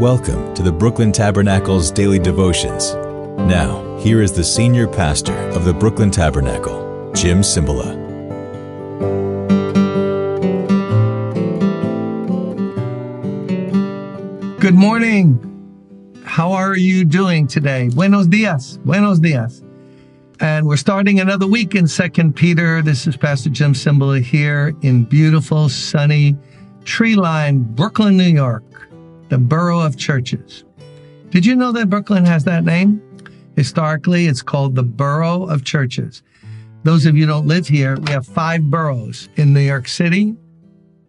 Welcome to the Brooklyn Tabernacle's daily devotions. Now, here is the senior pastor of the Brooklyn Tabernacle, Jim Cymbala. Good morning. How are you doing today? Buenos dias. Buenos dias. And we're starting another week in Second Peter. This is Pastor Jim Cymbala here in beautiful, sunny, tree-lined Brooklyn, New York, the borough of churches. Did you know that Brooklyn has that name? Historically, it's called the borough of churches. Those of you who don't live here, we have five boroughs in New York City,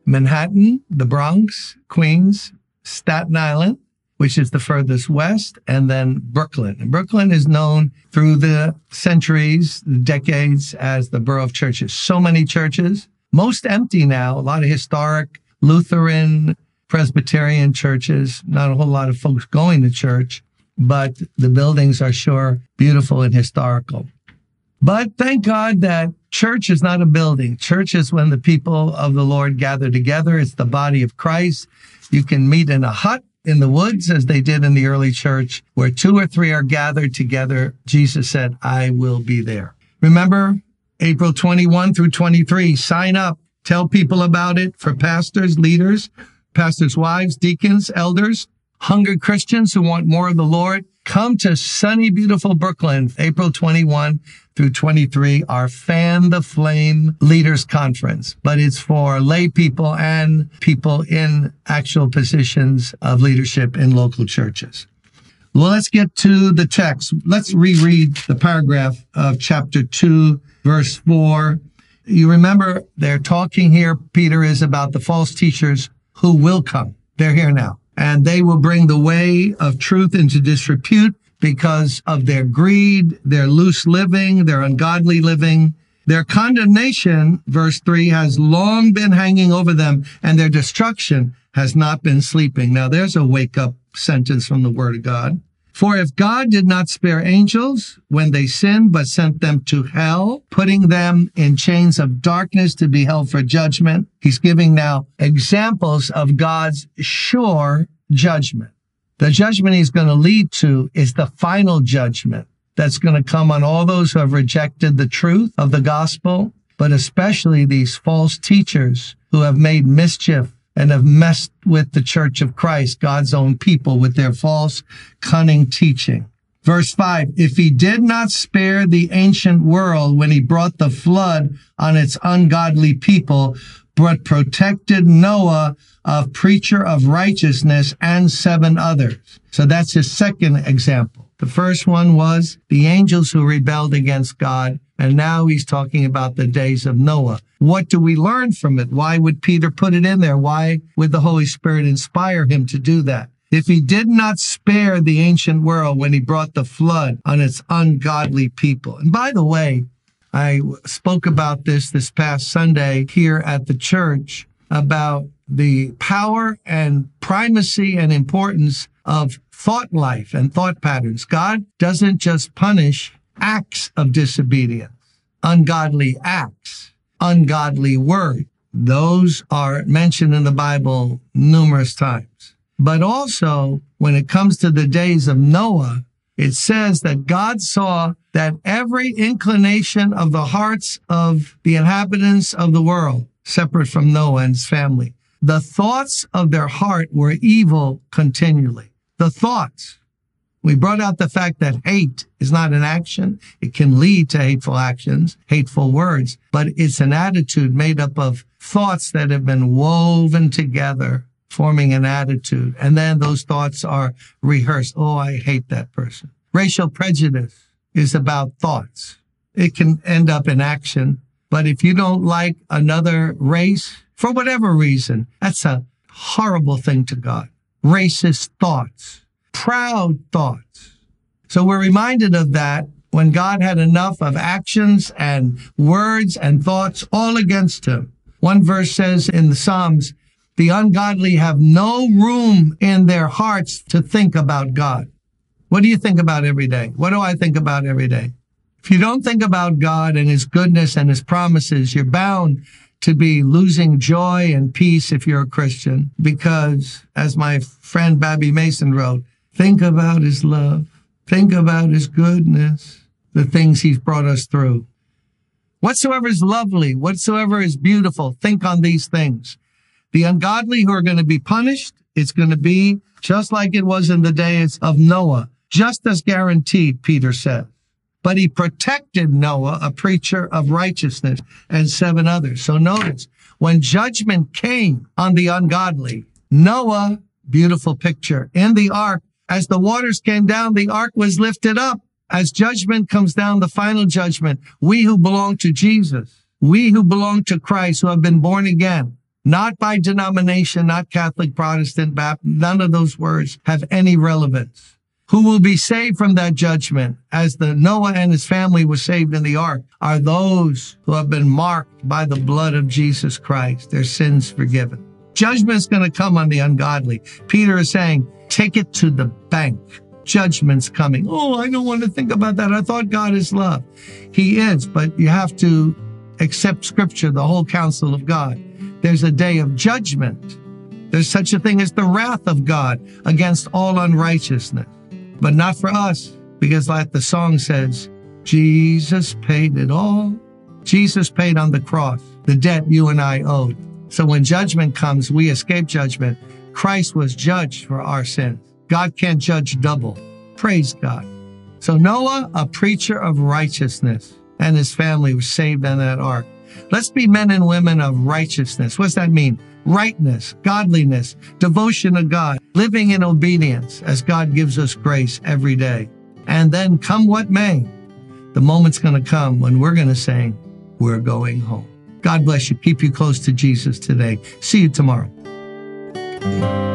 Manhattan, the Bronx, Queens, Staten Island, which is the furthest west, and then Brooklyn. And Brooklyn is known through the centuries, the decades as the borough of churches. So many churches, most empty now, a lot of historic Lutheran, Presbyterian churches, not a whole lot of folks going to church, but the buildings are sure beautiful and historical. But thank God that church is not a building. Church is when the people of the Lord gather together. It's the body of Christ. You can meet in a hut in the woods as they did in the early church, where two or three are gathered together. Jesus said, I will be there. Remember April 21 through 23, sign up, tell people about it for pastors, leaders, pastors' wives, deacons, elders, hungry Christians who want more of the Lord. Come to sunny, beautiful Brooklyn, April 21 through 23, our Fan the Flame Leaders Conference. But it's for lay people and people in actual positions of leadership in local churches. Well, let's get to the text. Let's reread the paragraph of chapter 2, verse 4. You remember they're talking here, Peter is about the false teachers who will come. They're here now. And they will bring the way of truth into disrepute because of their greed, their loose living, their ungodly living. Their condemnation, verse 3, has long been hanging over them, and their destruction has not been sleeping. Now, there's a wake up sentence from the Word of God. For if God did not spare angels when they sinned, but sent them to hell, putting them in chains of darkness to be held for judgment, he's giving now examples of God's sure judgment. The judgment he's going to lead to is the final judgment that's going to come on all those who have rejected the truth of the gospel, but especially these false teachers who have made mischief and have messed with the church of Christ, God's own people, with their false, cunning teaching. Verse five, if he did not spare the ancient world when he brought the flood on its ungodly people, but protected Noah, a preacher of righteousness, and seven others. So that's his second example. The first one was the angels who rebelled against God. And now he's talking about the days of Noah. What do we learn from it? Why would Peter put it in there? Why would the Holy Spirit inspire him to do that? If he did not spare the ancient world when he brought the flood on its ungodly people. And by the way, I spoke about this this past Sunday here at the church about the power and primacy and importance of thought life and thought patterns. God doesn't just punish acts of disobedience, ungodly acts, ungodly words. Those are mentioned in the Bible numerous times. But also, when it comes to the days of Noah, it says that God saw that every inclination of the hearts of the inhabitants of the world, separate from Noah and his family, the thoughts of their heart were evil continually. The thoughts. We brought out the fact that hate is not an action. It can lead to hateful actions, hateful words, but it's an attitude made up of thoughts that have been woven together forming an attitude. And then those thoughts are rehearsed. Oh, I hate that person. Racial prejudice is about thoughts. It can end up in action. But if you don't like another race, for whatever reason, that's a horrible thing to God. Racist thoughts, proud thoughts. So we're reminded of that when God had enough of actions and words and thoughts all against him. One verse says in the Psalms, the ungodly have no room in their hearts to think about God. What do you think about every day? What do I think about every day? If you don't think about God and his goodness and his promises, you're bound to be losing joy and peace if you're a Christian. Because as my friend Babbie Mason wrote, think about his love, think about his goodness, the things he's brought us through. Whatsoever is lovely, whatsoever is beautiful, think on these things. The ungodly who are going to be punished, it's going to be just like it was in the days of Noah, just as guaranteed, Peter said but he protected Noah, a preacher of righteousness, and seven others. So notice, when judgment came on the ungodly, Noah, beautiful picture, in the ark, as the waters came down, the ark was lifted up. As judgment comes down, the final judgment, we who belong to Jesus, we who belong to Christ, who have been born again, not by denomination, not Catholic, Protestant, Baptist, none of those words have any relevance who will be saved from that judgment as the Noah and his family were saved in the ark are those who have been marked by the blood of Jesus Christ, their sins forgiven. Judgment is going to come on the ungodly. Peter is saying, take it to the bank. Judgment's coming. Oh, I don't want to think about that. I thought God is love. He is, but you have to accept scripture, the whole counsel of God. There's a day of judgment. There's such a thing as the wrath of God against all unrighteousness but not for us, because like the song says, Jesus paid it all. Jesus paid on the cross the debt you and I owed. So when judgment comes, we escape judgment. Christ was judged for our sins. God can't judge double. Praise God. So Noah, a preacher of righteousness, and his family was saved on that ark. Let's be men and women of righteousness. What's that mean? rightness, godliness, devotion to God, living in obedience as God gives us grace every day. And then come what may, the moment's going to come when we're going to say, we're going home. God bless you. Keep you close to Jesus today. See you tomorrow thank you